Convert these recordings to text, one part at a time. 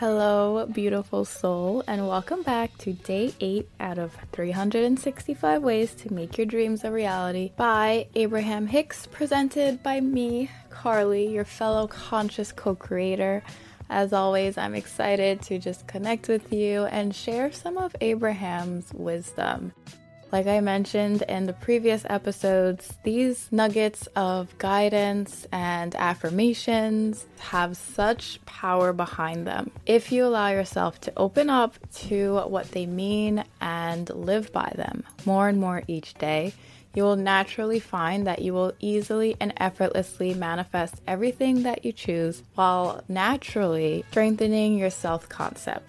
Hello, beautiful soul, and welcome back to day 8 out of 365 Ways to Make Your Dreams a Reality by Abraham Hicks, presented by me, Carly, your fellow conscious co creator. As always, I'm excited to just connect with you and share some of Abraham's wisdom. Like I mentioned in the previous episodes, these nuggets of guidance and affirmations have such power behind them. If you allow yourself to open up to what they mean and live by them more and more each day, you will naturally find that you will easily and effortlessly manifest everything that you choose while naturally strengthening your self concept.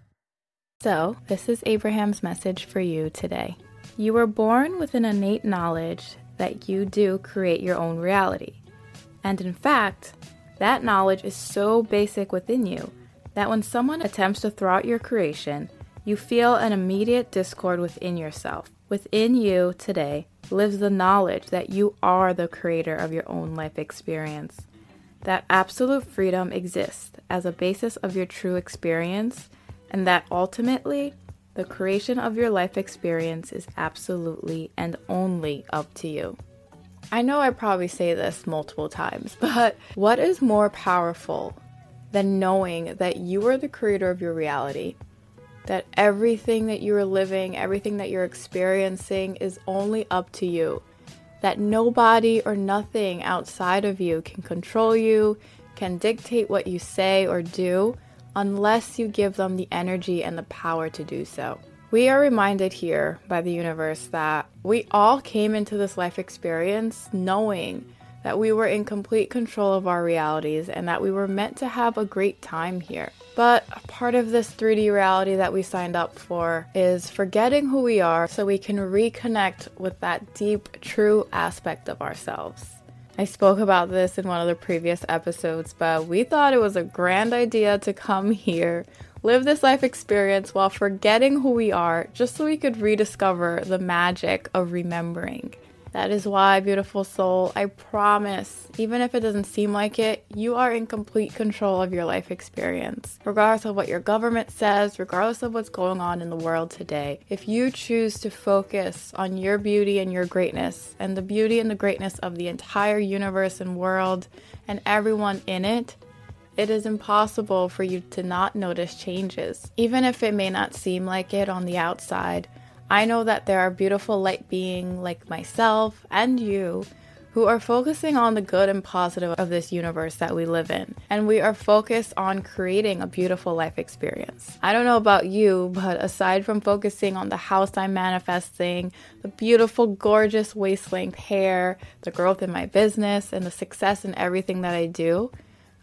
So, this is Abraham's message for you today. You were born with an innate knowledge that you do create your own reality. And in fact, that knowledge is so basic within you that when someone attempts to throw out your creation, you feel an immediate discord within yourself. Within you today lives the knowledge that you are the creator of your own life experience. That absolute freedom exists as a basis of your true experience and that ultimately, the creation of your life experience is absolutely and only up to you. I know I probably say this multiple times, but what is more powerful than knowing that you are the creator of your reality? That everything that you are living, everything that you're experiencing is only up to you. That nobody or nothing outside of you can control you, can dictate what you say or do, unless you give them the energy and the power to do so. We are reminded here by the universe that we all came into this life experience knowing that we were in complete control of our realities and that we were meant to have a great time here. But part of this 3D reality that we signed up for is forgetting who we are so we can reconnect with that deep, true aspect of ourselves. I spoke about this in one of the previous episodes, but we thought it was a grand idea to come here, live this life experience while forgetting who we are, just so we could rediscover the magic of remembering. That is why, beautiful soul, I promise, even if it doesn't seem like it, you are in complete control of your life experience. Regardless of what your government says, regardless of what's going on in the world today, if you choose to focus on your beauty and your greatness, and the beauty and the greatness of the entire universe and world, and everyone in it, it is impossible for you to not notice changes. Even if it may not seem like it on the outside, I know that there are beautiful light beings like myself and you who are focusing on the good and positive of this universe that we live in. And we are focused on creating a beautiful life experience. I don't know about you, but aside from focusing on the house I'm manifesting, the beautiful, gorgeous waist length hair, the growth in my business, and the success in everything that I do,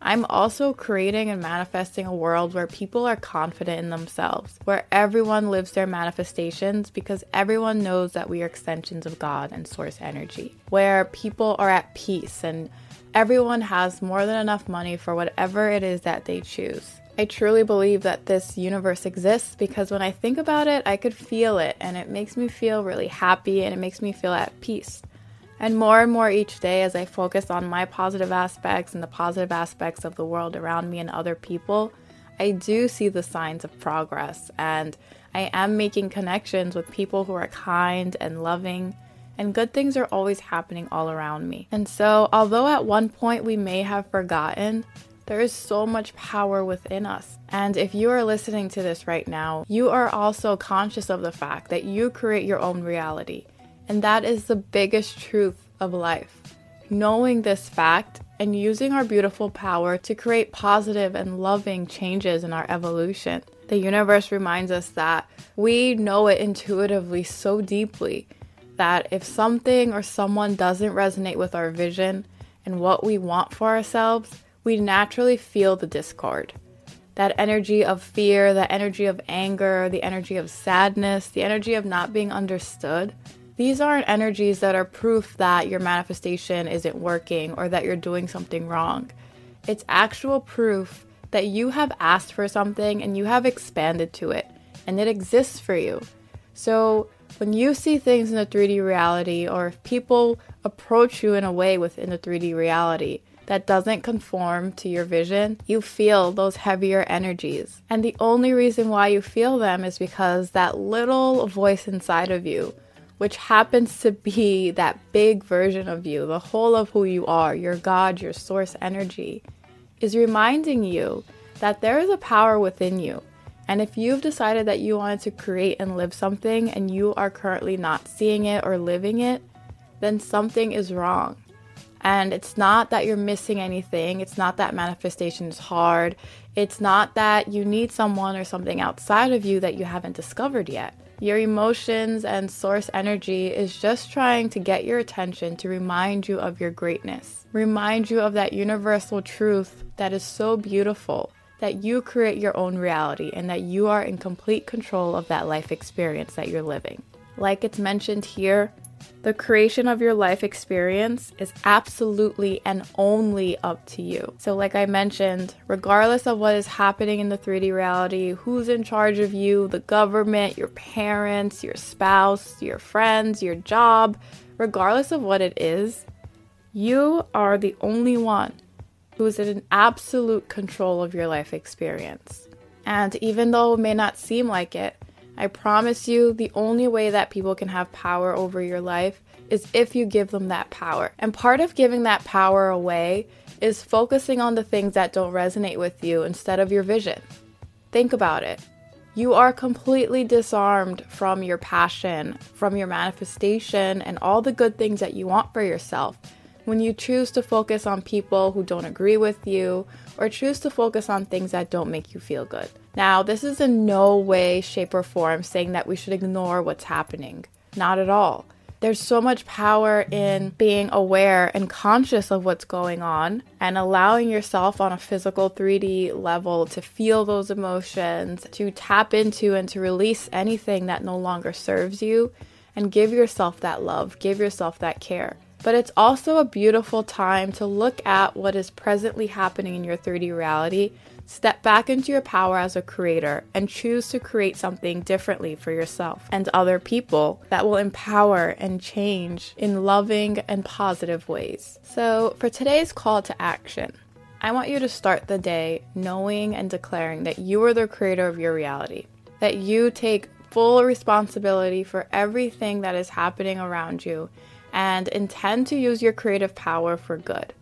I'm also creating and manifesting a world where people are confident in themselves, where everyone lives their manifestations because everyone knows that we are extensions of God and source energy, where people are at peace and everyone has more than enough money for whatever it is that they choose. I truly believe that this universe exists because when I think about it, I could feel it and it makes me feel really happy and it makes me feel at peace. And more and more each day, as I focus on my positive aspects and the positive aspects of the world around me and other people, I do see the signs of progress. And I am making connections with people who are kind and loving. And good things are always happening all around me. And so, although at one point we may have forgotten, there is so much power within us. And if you are listening to this right now, you are also conscious of the fact that you create your own reality. And that is the biggest truth of life. Knowing this fact and using our beautiful power to create positive and loving changes in our evolution. The universe reminds us that we know it intuitively so deeply that if something or someone doesn't resonate with our vision and what we want for ourselves, we naturally feel the discord. that energy of fear, the energy of anger, the energy of sadness, the energy of not being understood, these aren't energies that are proof that your manifestation isn't working or that you're doing something wrong. It's actual proof that you have asked for something and you have expanded to it and it exists for you. So, when you see things in the 3D reality or if people approach you in a way within the 3D reality, that doesn't conform to your vision, you feel those heavier energies. And the only reason why you feel them is because that little voice inside of you, which happens to be that big version of you, the whole of who you are, your God, your source energy, is reminding you that there is a power within you. And if you've decided that you wanted to create and live something and you are currently not seeing it or living it, then something is wrong. And it's not that you're missing anything. It's not that manifestation is hard. It's not that you need someone or something outside of you that you haven't discovered yet. Your emotions and source energy is just trying to get your attention to remind you of your greatness, remind you of that universal truth that is so beautiful that you create your own reality and that you are in complete control of that life experience that you're living. Like it's mentioned here, the creation of your life experience is absolutely and only up to you. So, like I mentioned, regardless of what is happening in the 3D reality, who's in charge of you, the government, your parents, your spouse, your friends, your job, regardless of what it is, you are the only one who is in absolute control of your life experience. And even though it may not seem like it, I promise you, the only way that people can have power over your life is if you give them that power. And part of giving that power away is focusing on the things that don't resonate with you instead of your vision. Think about it. You are completely disarmed from your passion, from your manifestation, and all the good things that you want for yourself when you choose to focus on people who don't agree with you or choose to focus on things that don't make you feel good. Now, this is in no way, shape, or form saying that we should ignore what's happening. Not at all. There's so much power in being aware and conscious of what's going on and allowing yourself on a physical 3D level to feel those emotions, to tap into and to release anything that no longer serves you, and give yourself that love, give yourself that care. But it's also a beautiful time to look at what is presently happening in your 3D reality Step back into your power as a creator and choose to create something differently for yourself and other people that will empower and change in loving and positive ways. So, for today's call to action, I want you to start the day knowing and declaring that you are the creator of your reality, that you take full responsibility for everything that is happening around you and intend to use your creative power for good.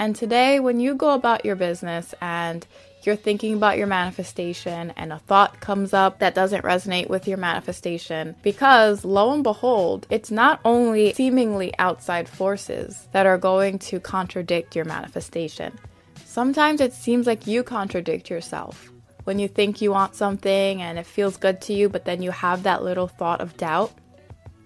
And today, when you go about your business and you're thinking about your manifestation and a thought comes up that doesn't resonate with your manifestation, because lo and behold, it's not only seemingly outside forces that are going to contradict your manifestation. Sometimes it seems like you contradict yourself. When you think you want something and it feels good to you, but then you have that little thought of doubt,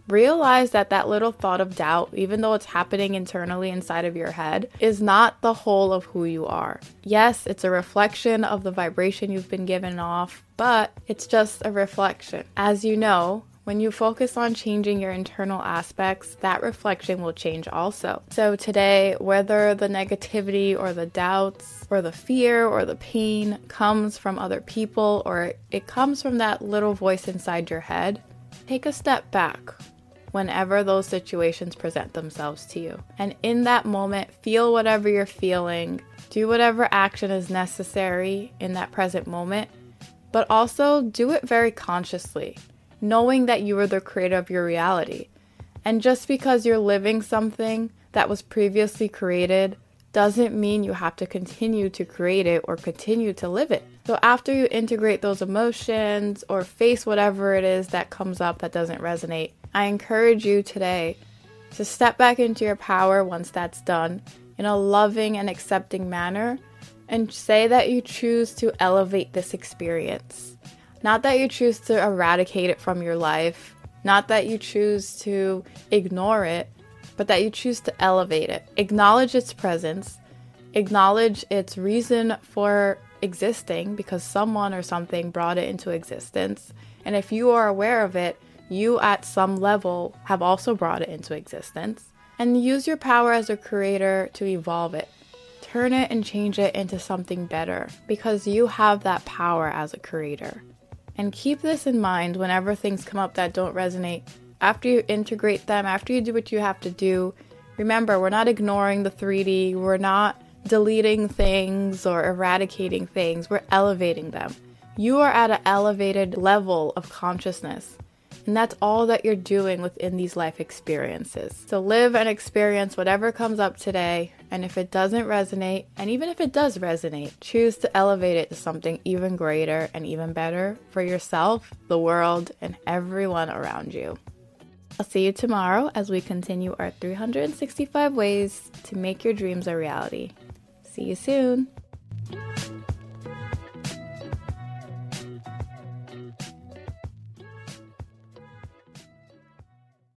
Realize that that little thought of doubt, even though it's happening internally inside of your head, is not the whole of who you are. Yes, it's a reflection of the vibration you've been given off, but it's just a reflection. As you know, when you focus on changing your internal aspects, that reflection will change also. So, today, whether the negativity or the doubts or the fear or the pain comes from other people or it comes from that little voice inside your head, take a step back whenever those situations present themselves to you. And in that moment, feel whatever you're feeling, do whatever action is necessary in that present moment, but also do it very consciously, knowing that you are the creator of your reality. And just because you're living something that was previously created doesn't mean you have to continue to create it or continue to live it. So, after you integrate those emotions or face whatever it is that comes up that doesn't resonate, I encourage you today to step back into your power once that's done in a loving and accepting manner and say that you choose to elevate this experience. Not that you choose to eradicate it from your life, not that you choose to ignore it, but that you choose to elevate it. Acknowledge its presence, acknowledge its reason for existing because someone or something brought it into existence. And if you are aware of it, you at some level have also brought it into existence. And use your power as a creator to evolve it. Turn it and change it into something better because you have that power as a creator. And keep this in mind whenever things come up that don't resonate. After you integrate them, after you do what you have to do, remember we're not ignoring the 3D, we're not deleting things or eradicating things, we're elevating them. You are at an elevated level of consciousness. And that's all that you're doing within these life experiences. So live and experience whatever comes up today. And if it doesn't resonate, and even if it does resonate, choose to elevate it to something even greater and even better for yourself, the world, and everyone around you. I'll see you tomorrow as we continue our 365 ways to make your dreams a reality. See you soon.